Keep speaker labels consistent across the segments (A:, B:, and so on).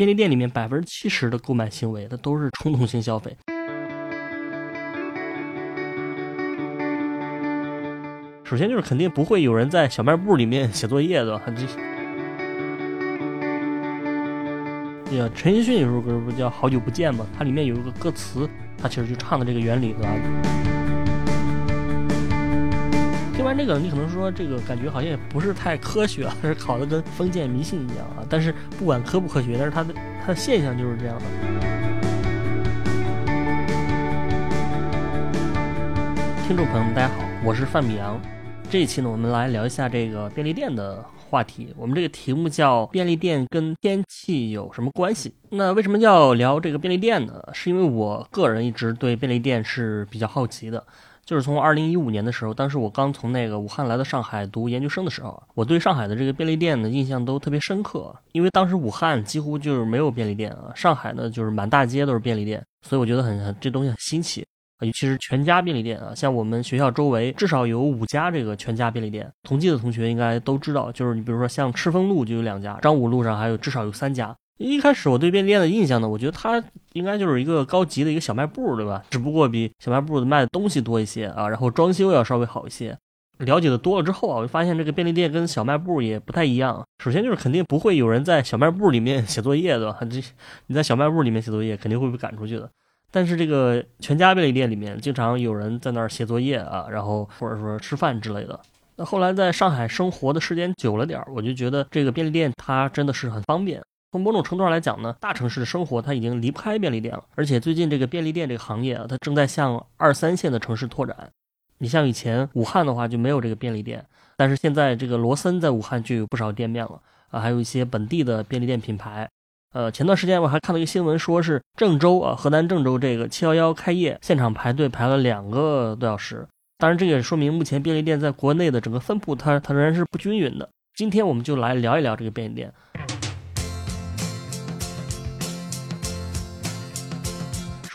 A: 便利店里面百分之七十的购买行为，它都是冲动性消费。首先就是肯定不会有人在小卖部里面写作业，对吧？这，呀，陈奕迅有首歌不叫《好久不见》吗？它里面有一个歌词，它其实就唱的这个原理，对吧？听完这个，你可能说这个感觉好像也不是太科学，还 是考的跟封建迷信一样啊。但是不管科不科学，但是它的它的现象就是这样的。听众朋友们，大家好，我是范米阳。这一期呢，我们来聊一下这个便利店的话题。我们这个题目叫“便利店跟天气有什么关系”。那为什么要聊这个便利店呢？是因为我个人一直对便利店是比较好奇的。就是从二零一五年的时候，当时我刚从那个武汉来到上海读研究生的时候，我对上海的这个便利店的印象都特别深刻。因为当时武汉几乎就是没有便利店啊，上海呢就是满大街都是便利店，所以我觉得很这东西很新奇尤其是全家便利店啊，像我们学校周围至少有五家这个全家便利店。同济的同学应该都知道，就是你比如说像赤峰路就有两家，张武路上还有至少有三家。一开始我对便利店的印象呢，我觉得它应该就是一个高级的一个小卖部，对吧？只不过比小卖部卖的东西多一些啊，然后装修要稍微好一些。了解的多了之后啊，我就发现这个便利店跟小卖部也不太一样。首先就是肯定不会有人在小卖部里面 写作业，对吧？这你在小卖部里面写作业，肯定会被赶出去的。但是这个全家便利店里面，经常有人在那儿写作业啊，然后或者说吃饭之类的。那后来在上海生活的时间久了点儿我就觉得这个便利店它真的是很方便。从某种程度上来讲呢，大城市的生活它已经离不开便利店了。而且最近这个便利店这个行业啊，它正在向二三线的城市拓展。你像以前武汉的话就没有这个便利店，但是现在这个罗森在武汉就有不少店面了啊，还有一些本地的便利店品牌。呃，前段时间我还看到一个新闻，说是郑州啊，河南郑州这个七幺幺开业，现场排队排了两个多小时。当然，这也说明目前便利店在国内的整个分布，它它仍然是不均匀的。今天我们就来聊一聊这个便利店。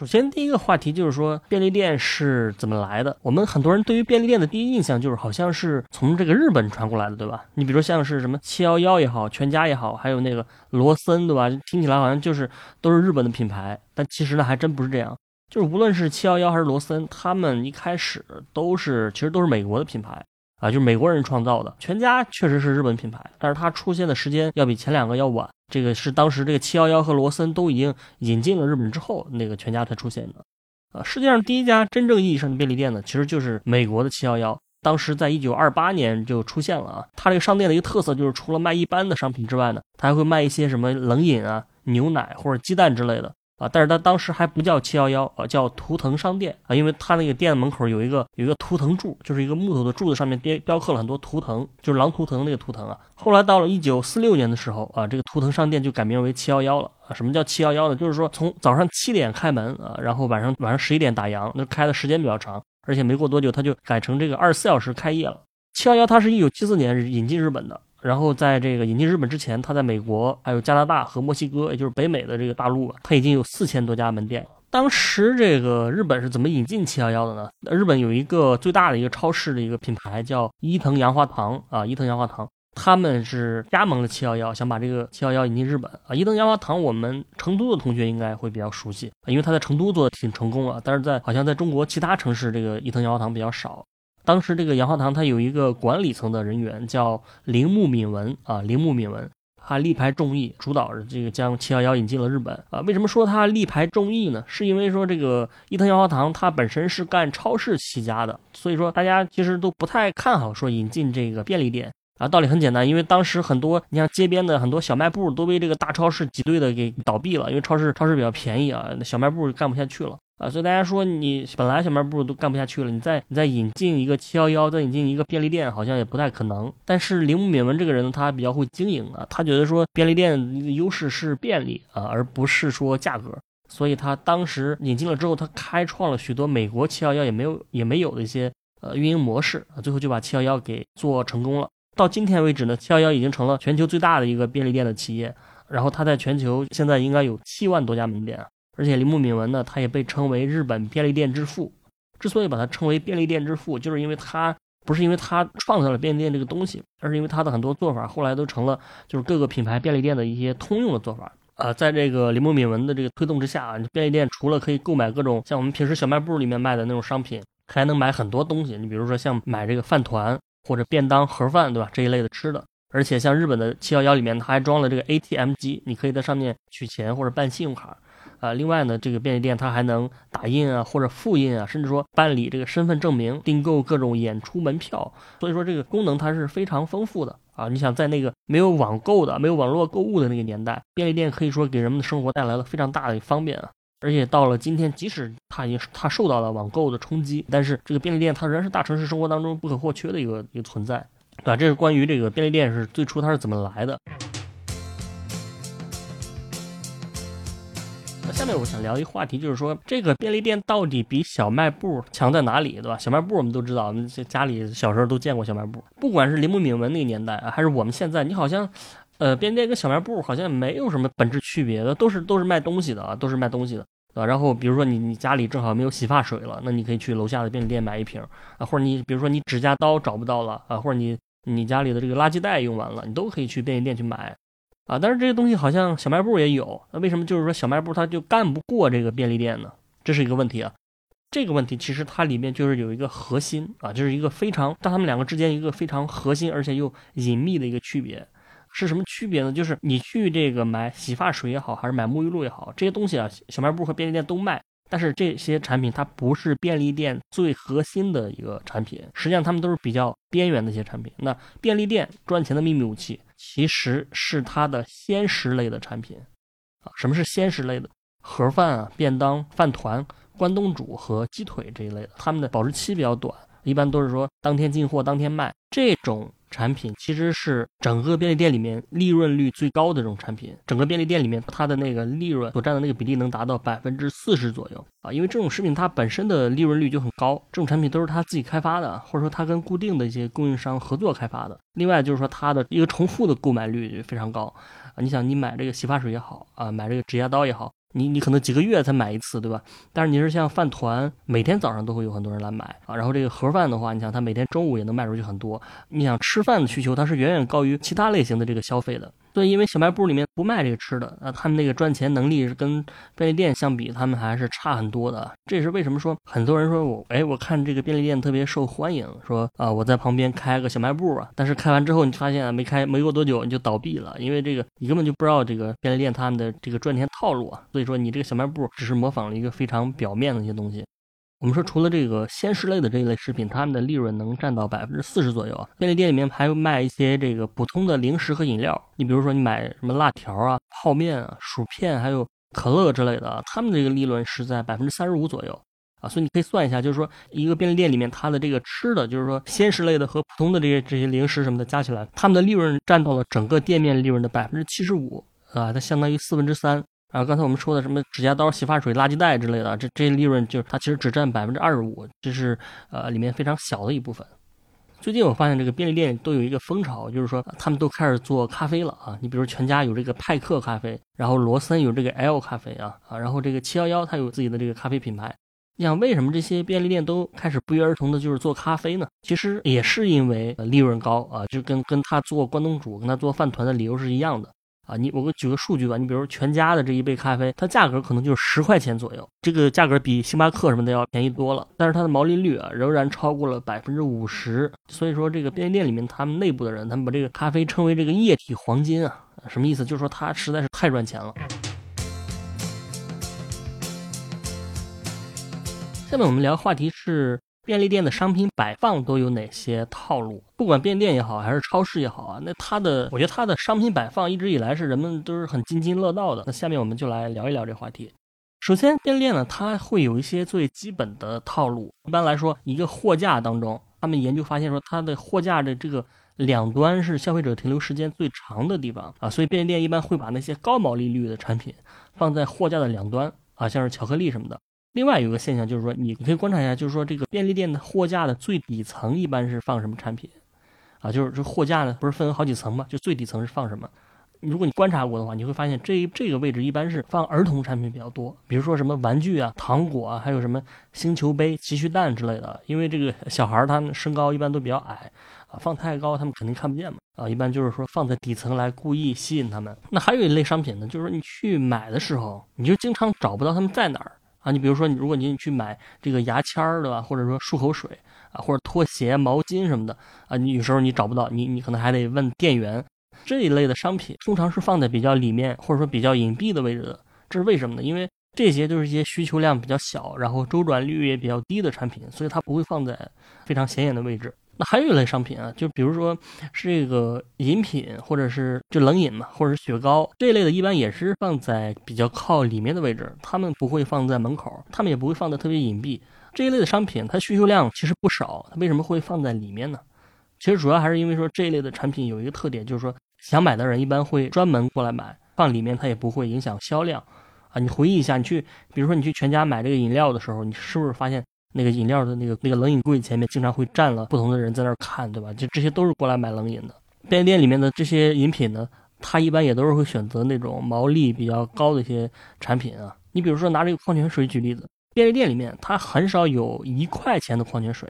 A: 首先，第一个话题就是说便利店是怎么来的。我们很多人对于便利店的第一印象就是好像是从这个日本传过来的，对吧？你比如像是什么七幺幺也好，全家也好，还有那个罗森，对吧？听起来好像就是都是日本的品牌，但其实呢还真不是这样。就是无论是七幺幺还是罗森，他们一开始都是其实都是美国的品牌。啊，就是美国人创造的。全家确实是日本品牌，但是它出现的时间要比前两个要晚。这个是当时这个七幺幺和罗森都已经引进了日本之后，那个全家才出现的。啊，世界上第一家真正意义上的便利店呢，其实就是美国的七幺幺。当时在一九二八年就出现了啊。它这个商店的一个特色就是，除了卖一般的商品之外呢，它还会卖一些什么冷饮啊、牛奶或者鸡蛋之类的。啊，但是它当时还不叫七幺幺，啊，叫图腾商店啊，因为它那个店门口有一个有一个图腾柱，就是一个木头的柱子，上面雕雕刻了很多图腾，就是狼图腾那个图腾啊。后来到了一九四六年的时候啊，这个图腾商店就改名为七幺幺了啊。什么叫七幺幺呢？就是说从早上七点开门啊，然后晚上晚上十一点打烊，那开的时间比较长，而且没过多久它就改成这个二十四小时开业了。七幺幺它是一九七四年引进日本的。然后在这个引进日本之前，他在美国、还有加拿大和墨西哥，也就是北美的这个大陆，他已经有四千多家门店。当时这个日本是怎么引进七幺幺的呢？日本有一个最大的一个超市的一个品牌叫伊藤洋华堂啊，伊藤洋华堂，他们是加盟了七幺幺，想把这个七幺幺引进日本啊。伊藤洋华堂，我们成都的同学应该会比较熟悉，因为他在成都做的挺成功啊，但是在好像在中国其他城市，这个伊藤洋华堂比较少。当时这个洋华堂，它有一个管理层的人员叫铃木敏文啊，铃木敏文，他力排众议，主导着这个将七幺幺引进了日本啊。为什么说他力排众议呢？是因为说这个伊藤洋华堂它本身是干超市起家的，所以说大家其实都不太看好说引进这个便利店啊。道理很简单，因为当时很多你像街边的很多小卖部都被这个大超市挤兑的给倒闭了，因为超市超市比较便宜啊，那小卖部干不下去了。啊，所以大家说你本来小卖部都干不下去了，你再你再引进一个七幺幺，再引进一个便利店，好像也不太可能。但是铃木敏文这个人呢他比较会经营啊，他觉得说便利店的优势是便利啊，而不是说价格。所以他当时引进了之后，他开创了许多美国七幺幺也没有也没有的一些呃运营模式啊，最后就把七幺幺给做成功了。到今天为止呢，七幺幺已经成了全球最大的一个便利店的企业，然后它在全球现在应该有七万多家门店。而且铃木敏文呢，他也被称为日本便利店之父。之所以把他称为便利店之父，就是因为他不是因为他创造了便利店这个东西，而是因为他的很多做法后来都成了就是各个品牌便利店的一些通用的做法。啊，在这个铃木敏文的这个推动之下啊，便利店除了可以购买各种像我们平时小卖部里面卖的那种商品，还能买很多东西。你比如说像买这个饭团或者便当盒饭，对吧？这一类的吃的。而且像日本的七幺幺里面，它还装了这个 ATM 机，你可以在上面取钱或者办信用卡。啊，另外呢，这个便利店它还能打印啊，或者复印啊，甚至说办理这个身份证明、订购各种演出门票。所以说这个功能它是非常丰富的啊。你想在那个没有网购的、没有网络购物的那个年代，便利店可以说给人们的生活带来了非常大的方便啊。而且到了今天，即使它也它受到了网购的冲击，但是这个便利店它仍然是大城市生活当中不可或缺的一个一个存在，对吧？这是关于这个便利店是最初它是怎么来的。下面我想聊一个话题，就是说这个便利店到底比小卖部强在哪里，对吧？小卖部我们都知道，我们家里小时候都见过小卖部。不管是铃木敏文那个年代啊，还是我们现在，你好像，呃，便利店跟小卖部好像没有什么本质区别的，都是都是卖东西的啊，都是卖东西的，对吧？然后比如说你你家里正好没有洗发水了，那你可以去楼下的便利店买一瓶啊，或者你比如说你指甲刀找不到了啊，或者你你家里的这个垃圾袋用完了，你都可以去便利店去买。啊，但是这些东西好像小卖部也有，那为什么就是说小卖部它就干不过这个便利店呢？这是一个问题啊。这个问题其实它里面就是有一个核心啊，就是一个非常让他们两个之间一个非常核心而且又隐秘的一个区别，是什么区别呢？就是你去这个买洗发水也好，还是买沐浴露也好，这些东西啊，小卖部和便利店都卖。但是这些产品它不是便利店最核心的一个产品，实际上它们都是比较边缘的一些产品。那便利店赚钱的秘密武器其实是它的鲜食类的产品啊。什么是鲜食类的？盒饭啊、便当、饭团、关东煮和鸡腿这一类的，它们的保质期比较短，一般都是说当天进货当天卖这种。产品其实是整个便利店里面利润率最高的这种产品，整个便利店里面它的那个利润所占的那个比例能达到百分之四十左右啊，因为这种食品它本身的利润率就很高，这种产品都是他自己开发的，或者说他跟固定的一些供应商合作开发的。另外就是说它的一个重复的购买率非常高啊，你想你买这个洗发水也好啊，买这个指甲刀也好。你你可能几个月才买一次，对吧？但是你是像饭团，每天早上都会有很多人来买啊。然后这个盒饭的话，你想它每天中午也能卖出去很多。你想吃饭的需求，它是远远高于其他类型的这个消费的。对，因为小卖部里面不卖这个吃的，啊，他们那个赚钱能力是跟便利店相比，他们还是差很多的。这也是为什么说很多人说我，哎，我看这个便利店特别受欢迎，说啊，我在旁边开个小卖部啊，但是开完之后，你发现没开没过多久你就倒闭了，因为这个你根本就不知道这个便利店他们的这个赚钱套路啊，所以说你这个小卖部只是模仿了一个非常表面的一些东西。我们说，除了这个鲜食类的这一类食品，他们的利润能占到百分之四十左右啊。便利店里面还有卖一些这个普通的零食和饮料，你比如说你买什么辣条啊、泡面啊、薯片，还有可乐之类的，他们这个利润是在百分之三十五左右啊。所以你可以算一下，就是说一个便利店里面它的这个吃的，就是说鲜食类的和普通的这些这些零食什么的加起来，他们的利润占到了整个店面利润的百分之七十五啊，它相当于四分之三。然后刚才我们说的什么指甲刀、洗发水、垃圾袋之类的，这这利润就是它其实只占百分之二十五，这是呃里面非常小的一部分。最近我发现这个便利店都有一个风潮，就是说他们都开始做咖啡了啊。你比如全家有这个派克咖啡，然后罗森有这个 L 咖啡啊啊，然后这个七幺幺它有自己的这个咖啡品牌。你想为什么这些便利店都开始不约而同的就是做咖啡呢？其实也是因为利润高啊，就跟跟他做关东煮、跟他做饭团的理由是一样的。啊，你我给举个数据吧，你比如全家的这一杯咖啡，它价格可能就是十块钱左右，这个价格比星巴克什么的要便宜多了，但是它的毛利率啊仍然超过了百分之五十。所以说这个便利店里面他们内部的人，他们把这个咖啡称为这个液体黄金啊，什么意思？就是说它实在是太赚钱了。下面我们聊话题是。便利店的商品摆放都有哪些套路？不管便利店也好，还是超市也好啊，那它的，我觉得它的商品摆放一直以来是人们都是很津津乐道的。那下面我们就来聊一聊这话题。首先，便利店呢，它会有一些最基本的套路。一般来说，一个货架当中，他们研究发现说，它的货架的这个两端是消费者停留时间最长的地方啊，所以便利店一般会把那些高毛利率的产品放在货架的两端啊，像是巧克力什么的。另外有个现象就是说，你你可以观察一下，就是说这个便利店的货架的最底层一般是放什么产品，啊，就是这货架呢不是分好几层吗？就最底层是放什么？如果你观察过的话，你会发现这这个位置一般是放儿童产品比较多，比如说什么玩具啊、糖果啊，还有什么星球杯、奇趣蛋之类的。因为这个小孩他们身高一般都比较矮，啊，放太高他们肯定看不见嘛。啊，一般就是说放在底层来故意吸引他们。那还有一类商品呢，就是说你去买的时候，你就经常找不到他们在哪儿啊。你比如说，你如果你去买这个牙签儿，对吧？或者说漱口水啊，或者拖鞋、毛巾什么的啊，你有时候你找不到，你你可能还得问店员。这一类的商品通常是放在比较里面或者说比较隐蔽的位置的，这是为什么呢？因为这些都是一些需求量比较小，然后周转率也比较低的产品，所以它不会放在非常显眼的位置。那还有一类商品啊，就比如说是这个饮品，或者是就冷饮嘛，或者是雪糕这一类的，一般也是放在比较靠里面的位置，他们不会放在门口，他们也不会放的特别隐蔽。这一类的商品，它需求量其实不少，它为什么会放在里面呢？其实主要还是因为说这一类的产品有一个特点，就是说想买的人一般会专门过来买，放里面它也不会影响销量。啊，你回忆一下，你去，比如说你去全家买这个饮料的时候，你是不是发现那个饮料的那个那个冷饮柜前面经常会站了不同的人在那儿看，对吧？就这些都是过来买冷饮的。便利店里面的这些饮品呢，它一般也都是会选择那种毛利比较高的一些产品啊。你比如说拿这个矿泉水举例子，便利店里面它很少有一块钱的矿泉水，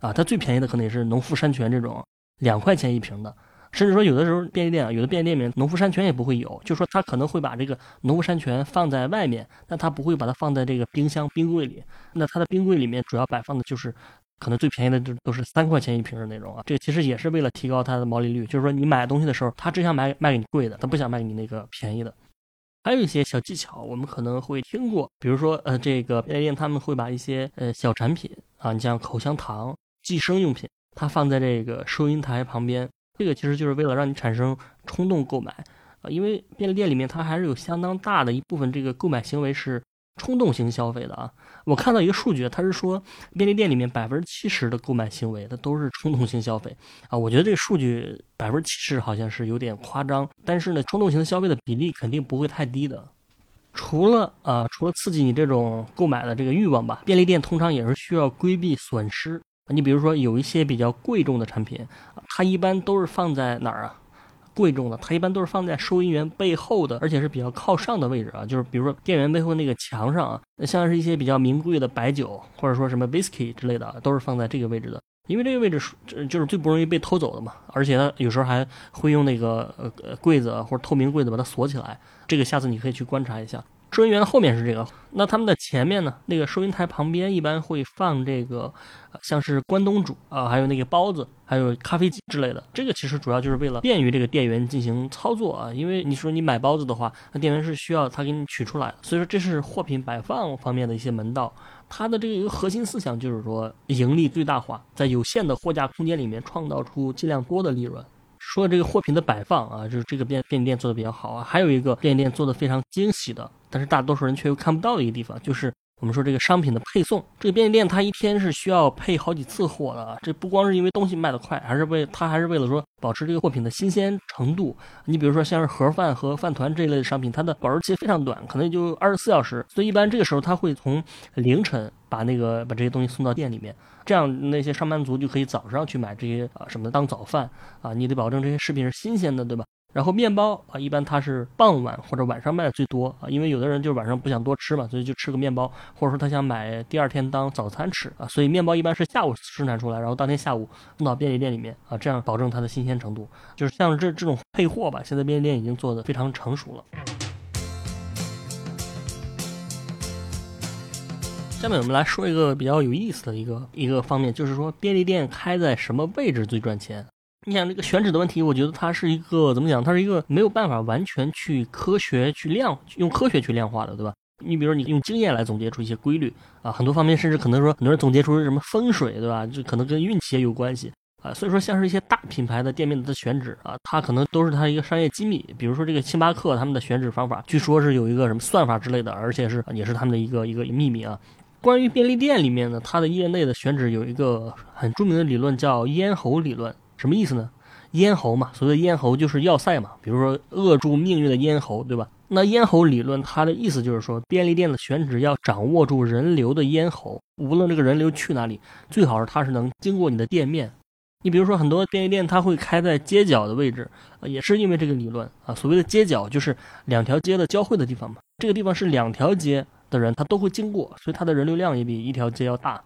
A: 啊，它最便宜的可能也是农夫山泉这种两块钱一瓶的。甚至说，有的时候便利店啊，有的便利店里面农夫山泉也不会有，就说他可能会把这个农夫山泉放在外面，但他不会把它放在这个冰箱冰柜里。那他的冰柜里面主要摆放的就是，可能最便宜的就都是三块钱一瓶的那种啊。这个其实也是为了提高它的毛利率，就是说你买东西的时候，他只想买卖给你贵的，他不想卖给你那个便宜的。还有一些小技巧，我们可能会听过，比如说呃，这个便利店他们会把一些呃小产品啊，你像口香糖、计生用品，它放在这个收银台旁边。这个其实就是为了让你产生冲动购买，啊，因为便利店里面它还是有相当大的一部分这个购买行为是冲动型消费的啊。我看到一个数据，它是说便利店里面百分之七十的购买行为它都是冲动型消费啊。我觉得这个数据百分之七十好像是有点夸张，但是呢，冲动型消费的比例肯定不会太低的。除了啊，除了刺激你这种购买的这个欲望吧，便利店通常也是需要规避损失。你比如说有一些比较贵重的产品，它一般都是放在哪儿啊？贵重的，它一般都是放在收银员背后的，而且是比较靠上的位置啊。就是比如说店员背后那个墙上啊，像是一些比较名贵的白酒或者说什么 whisky 之类的，都是放在这个位置的。因为这个位置是就是最不容易被偷走的嘛，而且它有时候还会用那个呃柜子或者透明柜子把它锁起来。这个下次你可以去观察一下。收银员的后面是这个，那他们的前面呢？那个收银台旁边一般会放这个，像是关东煮啊，还有那个包子，还有咖啡机之类的。这个其实主要就是为了便于这个店员进行操作啊，因为你说你买包子的话，那店员是需要他给你取出来，所以说这是货品摆放方面的一些门道。它的这个一个核心思想就是说盈利最大化，在有限的货架空间里面创造出尽量多的利润。说这个货品的摆放啊，就是这个便便利店做的比较好啊。还有一个便利店做的非常精细的，但是大多数人却又看不到的一个地方，就是我们说这个商品的配送。这个便利店它一天是需要配好几次货的，这不光是因为东西卖得快，还是为它还是为了说保持这个货品的新鲜程度。你比如说像是盒饭和饭团这一类的商品，它的保质期非常短，可能也就二十四小时，所以一般这个时候它会从凌晨把那个把这些东西送到店里面。这样那些上班族就可以早上去买这些啊什么的当早饭啊，你得保证这些食品是新鲜的，对吧？然后面包啊，一般它是傍晚或者晚上卖的最多啊，因为有的人就是晚上不想多吃嘛，所以就吃个面包，或者说他想买第二天当早餐吃啊，所以面包一般是下午生产出来，然后当天下午送到便利店里面啊，这样保证它的新鲜程度。就是像这这种配货吧，现在便利店已经做的非常成熟了。下面我们来说一个比较有意思的一个一个方面，就是说便利店开在什么位置最赚钱？你想这个选址的问题，我觉得它是一个怎么讲？它是一个没有办法完全去科学去量用科学去量化的，对吧？你比如说你用经验来总结出一些规律啊，很多方面甚至可能说很多人总结出什么风水，对吧？就可能跟运气也有关系啊。所以说像是一些大品牌的店面的选址啊，它可能都是它一个商业机密。比如说这个星巴克他们的选址方法，据说是有一个什么算法之类的，而且是也是他们的一个一个秘密啊。关于便利店里面呢，它的业内的选址有一个很著名的理论，叫咽喉理论。什么意思呢？咽喉嘛，所谓咽喉就是要塞嘛，比如说扼住命运的咽喉，对吧？那咽喉理论它的意思就是说，便利店的选址要掌握住人流的咽喉，无论这个人流去哪里，最好是它是能经过你的店面。你比如说很多便利店它会开在街角的位置，也是因为这个理论啊。所谓的街角就是两条街的交汇的地方嘛，这个地方是两条街。的人他都会经过，所以它的人流量也比一条街要大。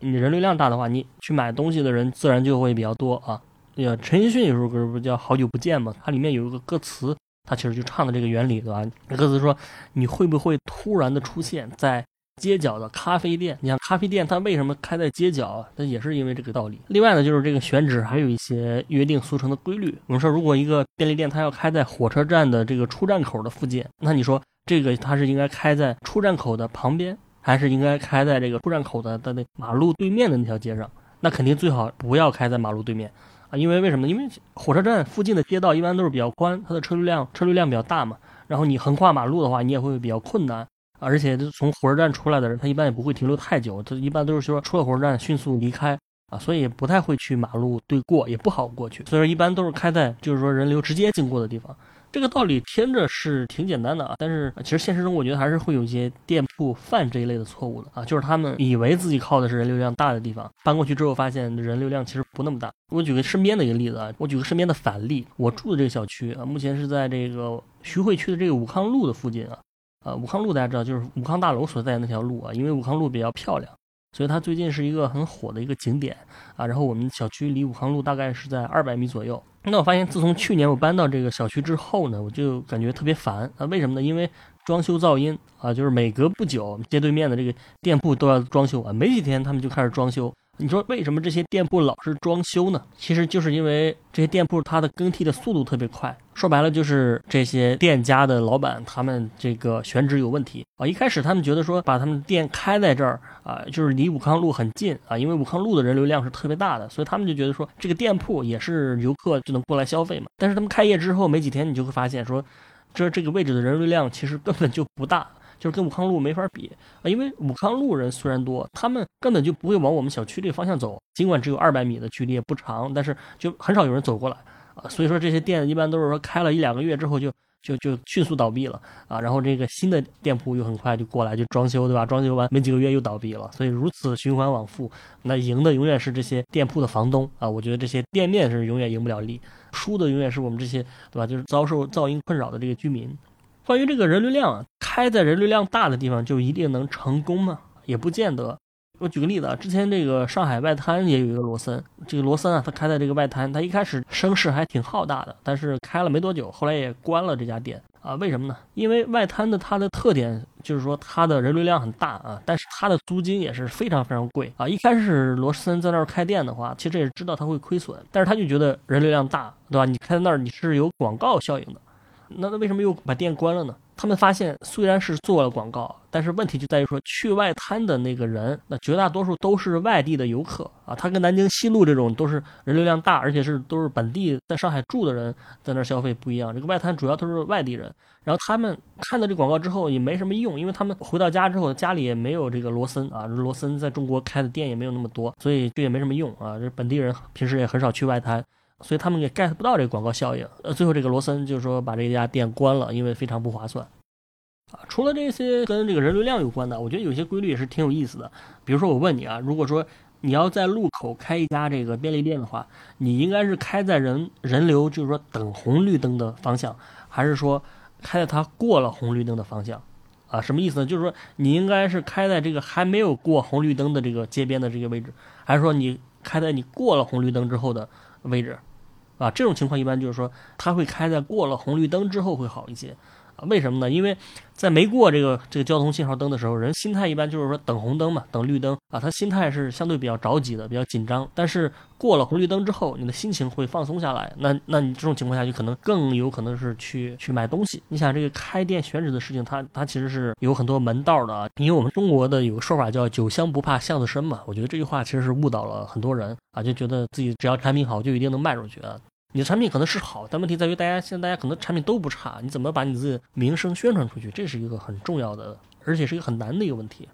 A: 你人流量大的话，你去买东西的人自然就会比较多啊。呀，陈奕迅有首歌不叫《好久不见》嘛？它里面有一个歌词，它其实就唱的这个原理，对吧？歌词说你会不会突然的出现在街角的咖啡店？你像咖啡店，它为什么开在街角？那也是因为这个道理。另外呢，就是这个选址还有一些约定俗成的规律。我们说，如果一个便利店它要开在火车站的这个出站口的附近，那你说这个它是应该开在出站口的旁边，还是应该开在这个出站口的的那马路对面的那条街上？那肯定最好不要开在马路对面。啊，因为为什么？因为火车站附近的街道一般都是比较宽，它的车流量车流量比较大嘛。然后你横跨马路的话，你也会比较困难。而且从火车站出来的人，他一般也不会停留太久，他一般都是说出了火车站迅速离开啊，所以不太会去马路对过，也不好过去。所以说一般都是开在就是说人流直接经过的地方。这个道理听着是挺简单的啊，但是其实现实中我觉得还是会有一些店铺犯这一类的错误的啊，就是他们以为自己靠的是人流量大的地方，搬过去之后发现人流量其实不那么大。我举个身边的一个例子啊，我举个身边的反例，我住的这个小区啊，目前是在这个徐汇区的这个武康路的附近啊，呃，武康路大家知道就是武康大楼所在的那条路啊，因为武康路比较漂亮，所以它最近是一个很火的一个景点啊。然后我们小区离武康路大概是在二百米左右。那我发现，自从去年我搬到这个小区之后呢，我就感觉特别烦啊。为什么呢？因为装修噪音啊，就是每隔不久，街对面的这个店铺都要装修啊，没几天他们就开始装修。你说为什么这些店铺老是装修呢？其实就是因为这些店铺它的更替的速度特别快。说白了就是这些店家的老板他们这个选址有问题啊。一开始他们觉得说把他们店开在这儿啊，就是离武康路很近啊，因为武康路的人流量是特别大的，所以他们就觉得说这个店铺也是游客就能过来消费嘛。但是他们开业之后没几天，你就会发现说，这这个位置的人流量其实根本就不大。就是跟武康路没法比啊，因为武康路人虽然多，他们根本就不会往我们小区这个方向走。尽管只有二百米的距离也不长，但是就很少有人走过来啊。所以说这些店一般都是说开了一两个月之后就就就迅速倒闭了啊。然后这个新的店铺又很快就过来就装修，对吧？装修完没几个月又倒闭了。所以如此循环往复，那赢的永远是这些店铺的房东啊。我觉得这些店面是永远赢不了利，输的永远是我们这些对吧？就是遭受噪音困扰的这个居民。关于这个人流量啊，开在人流量大的地方就一定能成功吗？也不见得。我举个例子啊，之前这个上海外滩也有一个罗森，这个罗森啊，他开在这个外滩，他一开始声势还挺浩大的，但是开了没多久，后来也关了这家店啊。为什么呢？因为外滩的它的特点就是说它的人流量很大啊，但是它的租金也是非常非常贵啊。一开始罗森在那儿开店的话，其实也知道他会亏损，但是他就觉得人流量大，对吧？你开在那儿你是有广告效应的。那那为什么又把店关了呢？他们发现虽然是做了广告，但是问题就在于说去外滩的那个人，那绝大多数都是外地的游客啊。他跟南京西路这种都是人流量大，而且是都是本地在上海住的人在那消费不一样。这个外滩主要都是外地人，然后他们看到这广告之后也没什么用，因为他们回到家之后家里也没有这个罗森啊，罗森在中国开的店也没有那么多，所以就也没什么用啊。这本地人平时也很少去外滩。所以他们也 get 不到这个广告效应，呃，最后这个罗森就是说把这家店关了，因为非常不划算，啊，除了这些跟这个人流量有关的，我觉得有些规律也是挺有意思的。比如说我问你啊，如果说你要在路口开一家这个便利店的话，你应该是开在人人流就是说等红绿灯的方向，还是说开在它过了红绿灯的方向？啊，什么意思呢？就是说你应该是开在这个还没有过红绿灯的这个街边的这个位置，还是说你开在你过了红绿灯之后的位置？啊，这种情况一般就是说，它会开在过了红绿灯之后会好一些，啊，为什么呢？因为在没过这个这个交通信号灯的时候，人心态一般就是说等红灯嘛，等绿灯啊，他心态是相对比较着急的，比较紧张。但是过了红绿灯之后，你的心情会放松下来，那那你这种情况下就可能更有可能是去去买东西。你想这个开店选址的事情，它它其实是有很多门道的啊，因为我们中国的有个说法叫酒香不怕巷子深嘛，我觉得这句话其实是误导了很多人啊，就觉得自己只要产品好就一定能卖出去啊。你的产品可能是好，但问题在于大家现在大家可能产品都不差，你怎么把你自己名声宣传出去？这是一个很重要的，而且是一个很难的一个问题。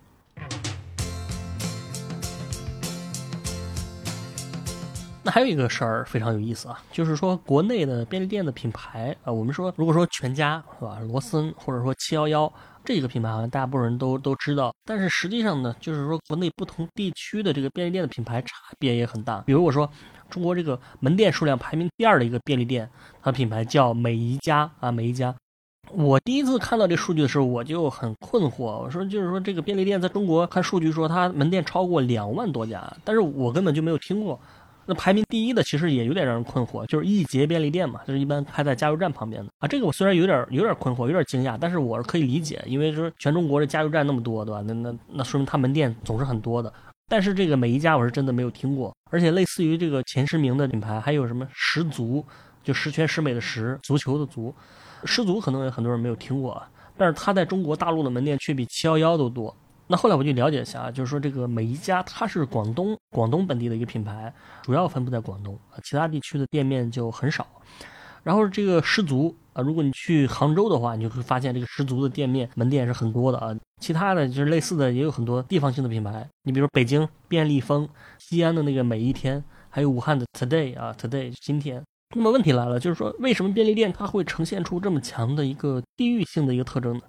A: 那还有一个事儿非常有意思啊，就是说国内的便利店的品牌啊，我们说如果说全家是吧，罗森或者说七幺幺这个品牌，好像大部分人都都知道，但是实际上呢，就是说国内不同地区的这个便利店的品牌差别也很大。比如我说。中国这个门店数量排名第二的一个便利店，它品牌叫美宜佳啊，美宜佳。我第一次看到这数据的时候，我就很困惑。我说，就是说这个便利店在中国看数据说它门店超过两万多家，但是我根本就没有听过那排名第一的其实也有点让人困惑，就是易捷便利店嘛，就是一般开在加油站旁边的啊。这个我虽然有点有点困惑，有点惊讶，但是我是可以理解，因为说全中国的加油站那么多，对吧？那那那说明他门店总是很多的。但是这个每一家我是真的没有听过，而且类似于这个前十名的品牌，还有什么十足，就十全十美的十，足球的足，十足可能有很多人没有听过啊。但是它在中国大陆的门店却比七幺幺都多。那后来我就了解一下啊，就是说这个每一家它是广东广东本地的一个品牌，主要分布在广东啊，其他地区的店面就很少。然后这个十足啊，如果你去杭州的话，你就会发现这个十足的店面门店是很多的啊。其他的就是类似的也有很多地方性的品牌，你比如北京便利蜂、西安的那个每一天，还有武汉的 Today 啊，Today 今天。那么问题来了，就是说为什么便利店它会呈现出这么强的一个地域性的一个特征呢？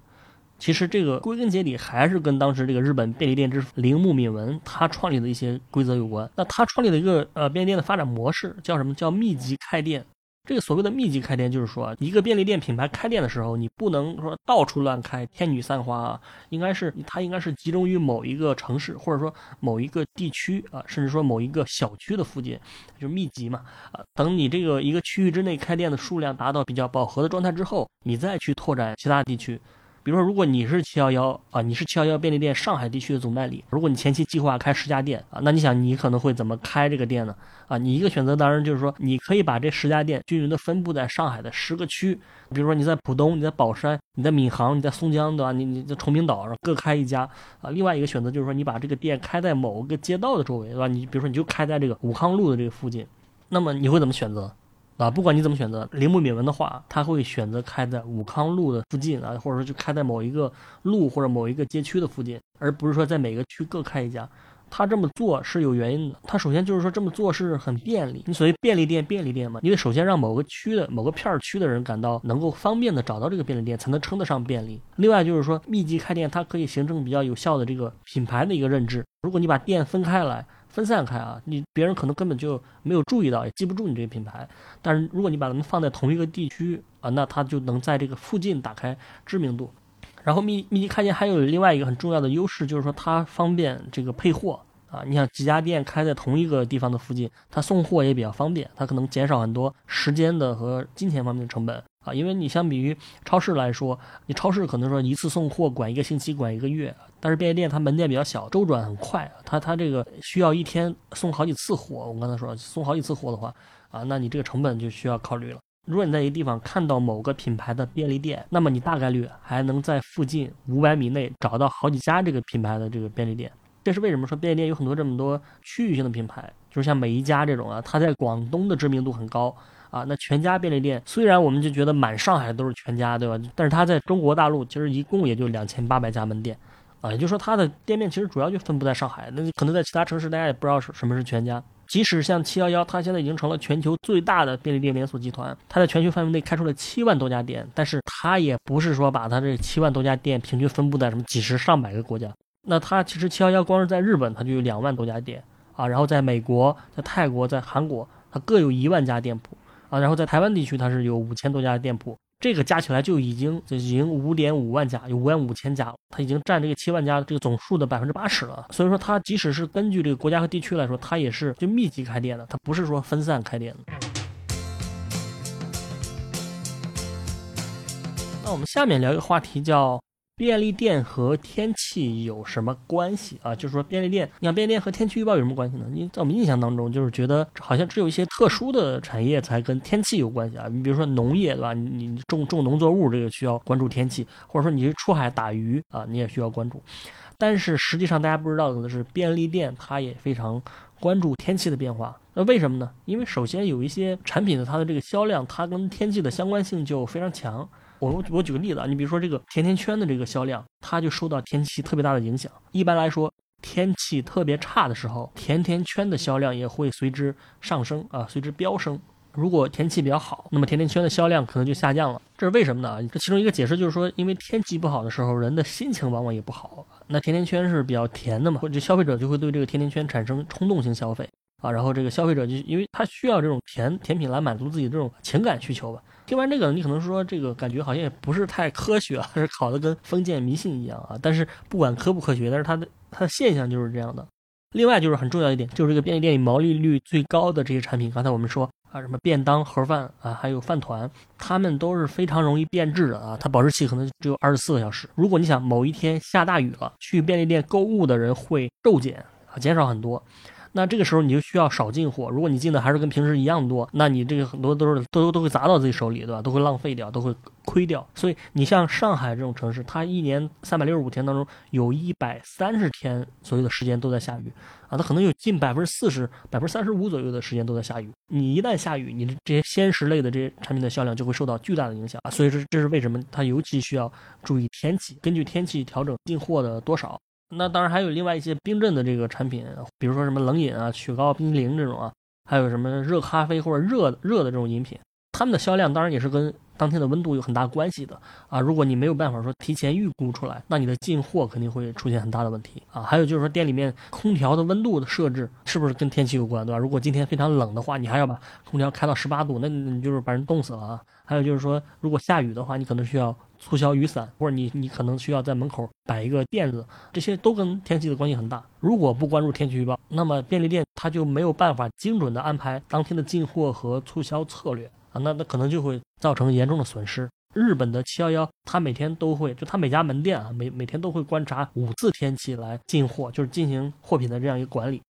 A: 其实这个归根结底还是跟当时这个日本便利店之父铃木敏文他创立的一些规则有关。那他创立的一个呃便利店的发展模式叫什么？叫密集开店。这个所谓的密集开店，就是说，一个便利店品牌开店的时候，你不能说到处乱开，天女散花啊，应该是它应该是集中于某一个城市，或者说某一个地区啊，甚至说某一个小区的附近，就是密集嘛啊。等你这个一个区域之内开店的数量达到比较饱和的状态之后，你再去拓展其他地区。比如说，如果你是七幺幺啊，你是七幺幺便利店上海地区的总代理，如果你前期计划开十家店啊，那你想你可能会怎么开这个店呢？啊，你一个选择当然就是说，你可以把这十家店均匀的分布在上海的十个区，比如说你在浦东、你在宝山、你在闵行、你在松江，对吧？你你在崇明岛上各开一家啊。另外一个选择就是说，你把这个店开在某个街道的周围，对吧？你比如说你就开在这个武康路的这个附近，那么你会怎么选择？啊，不管你怎么选择，铃木敏文的话，他会选择开在武康路的附近啊，或者说就开在某一个路或者某一个街区的附近，而不是说在每个区各开一家。他这么做是有原因的。他首先就是说这么做是很便利。你所谓便利店，便利店嘛，你得首先让某个区的某个片区的人感到能够方便的找到这个便利店，才能称得上便利。另外就是说密集开店，它可以形成比较有效的这个品牌的一个认知。如果你把店分开来。分散开啊，你别人可能根本就没有注意到，也记不住你这个品牌。但是如果你把它们放在同一个地区啊，那它就能在这个附近打开知名度。然后密密集开店还有另外一个很重要的优势，就是说它方便这个配货啊。你想几家店开在同一个地方的附近，它送货也比较方便，它可能减少很多时间的和金钱方面的成本。啊，因为你相比于超市来说，你超市可能说一次送货管一个星期，管一个月，但是便利店它门店比较小，周转很快，它它这个需要一天送好几次货。我刚才说送好几次货的话，啊，那你这个成本就需要考虑了。如果你在一个地方看到某个品牌的便利店，那么你大概率还能在附近五百米内找到好几家这个品牌的这个便利店。这是为什么说便利店有很多这么多区域性的品牌，就是像每一家这种啊，它在广东的知名度很高。啊，那全家便利店虽然我们就觉得满上海都是全家，对吧？但是它在中国大陆其实一共也就两千八百家门店，啊，也就是说它的店面其实主要就分布在上海。那可能在其他城市大家也不知道什什么是全家。即使像七幺幺，它现在已经成了全球最大的便利店连锁集团，它在全球范围内开出了七万多家店，但是它也不是说把它这七万多家店平均分布在什么几十上百个国家。那它其实七幺幺光是在日本它就有两万多家店啊，然后在美国、在泰国、在韩国，它各有一万家店铺。啊，然后在台湾地区，它是有五千多家店铺，这个加起来就已经就已经五点五万家，有五万五千家了，它已经占这个七万家这个总数的百分之八十了。所以说，它即使是根据这个国家和地区来说，它也是就密集开店的，它不是说分散开店的。那我们下面聊一个话题，叫。便利店和天气有什么关系啊？就是说便利店，你想便利店和天气预报有什么关系呢？你在我们印象当中，就是觉得好像只有一些特殊的产业才跟天气有关系啊。你比如说农业，对吧？你种种农作物，这个需要关注天气，或者说你是出海打鱼啊，你也需要关注。但是实际上大家不知道的是，便利店它也非常关注天气的变化。那为什么呢？因为首先有一些产品的它的这个销量，它跟天气的相关性就非常强。我我举个例子啊，你比如说这个甜甜圈的这个销量，它就受到天气特别大的影响。一般来说，天气特别差的时候，甜甜圈的销量也会随之上升啊，随之飙升。如果天气比较好，那么甜甜圈的销量可能就下降了。这是为什么呢？这其中一个解释就是说，因为天气不好的时候，人的心情往往也不好。那甜甜圈是比较甜的嘛，或者消费者就会对这个甜甜圈产生冲动性消费啊。然后这个消费者就因为他需要这种甜甜品来满足自己这种情感需求吧。听完这个，你可能说这个感觉好像也不是太科学，还 是考的跟封建迷信一样啊。但是不管科不科学，但是它的它的现象就是这样的。另外就是很重要一点，就是这个便利店里毛利率最高的这些产品，刚才我们说啊，什么便当盒饭啊，还有饭团，它们都是非常容易变质的啊，它保质期可能只有二十四个小时。如果你想某一天下大雨了，去便利店购物的人会骤减啊，减少很多。那这个时候你就需要少进货。如果你进的还是跟平时一样多，那你这个很多都是都都会砸到自己手里，对吧？都会浪费掉，都会亏掉。所以你像上海这种城市，它一年三百六十五天当中，有一百三十天左右的时间都在下雨啊，它可能有近百分之四十、百分之三十五左右的时间都在下雨。你一旦下雨，你的这些鲜食类的这些产品的销量就会受到巨大的影响。所以说，这是为什么它尤其需要注意天气，根据天气调整进货的多少。那当然还有另外一些冰镇的这个产品，比如说什么冷饮啊、雪糕、冰淇淋这种啊，还有什么热咖啡或者热热的这种饮品，它们的销量当然也是跟当天的温度有很大关系的啊。如果你没有办法说提前预估出来，那你的进货肯定会出现很大的问题啊。还有就是说店里面空调的温度的设置是不是跟天气有关，对吧？如果今天非常冷的话，你还要把空调开到十八度，那你就是把人冻死了啊。还有就是说，如果下雨的话，你可能需要。促销雨伞，或者你你可能需要在门口摆一个垫子，这些都跟天气的关系很大。如果不关注天气预报，那么便利店它就没有办法精准的安排当天的进货和促销策略啊，那那可能就会造成严重的损失。日本的七幺幺，它每天都会，就它每家门店啊，每每天都会观察五次天气来进货，就是进行货品的这样一个管理。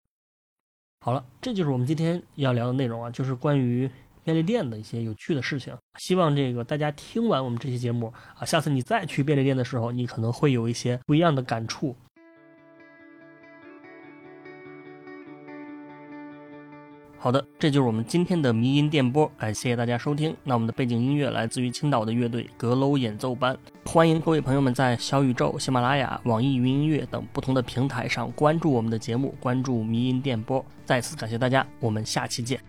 A: 好了，这就是我们今天要聊的内容啊，就是关于。便利店的一些有趣的事情，希望这个大家听完我们这期节目啊，下次你再去便利店的时候，你可能会有一些不一样的感触。好的，这就是我们今天的迷音电波，感谢大家收听。那我们的背景音乐来自于青岛的乐队阁楼演奏班，欢迎各位朋友们在小宇宙、喜马拉雅、网易云音乐等不同的平台上关注我们的节目，关注迷音电波。再次感谢大家，我们下期见。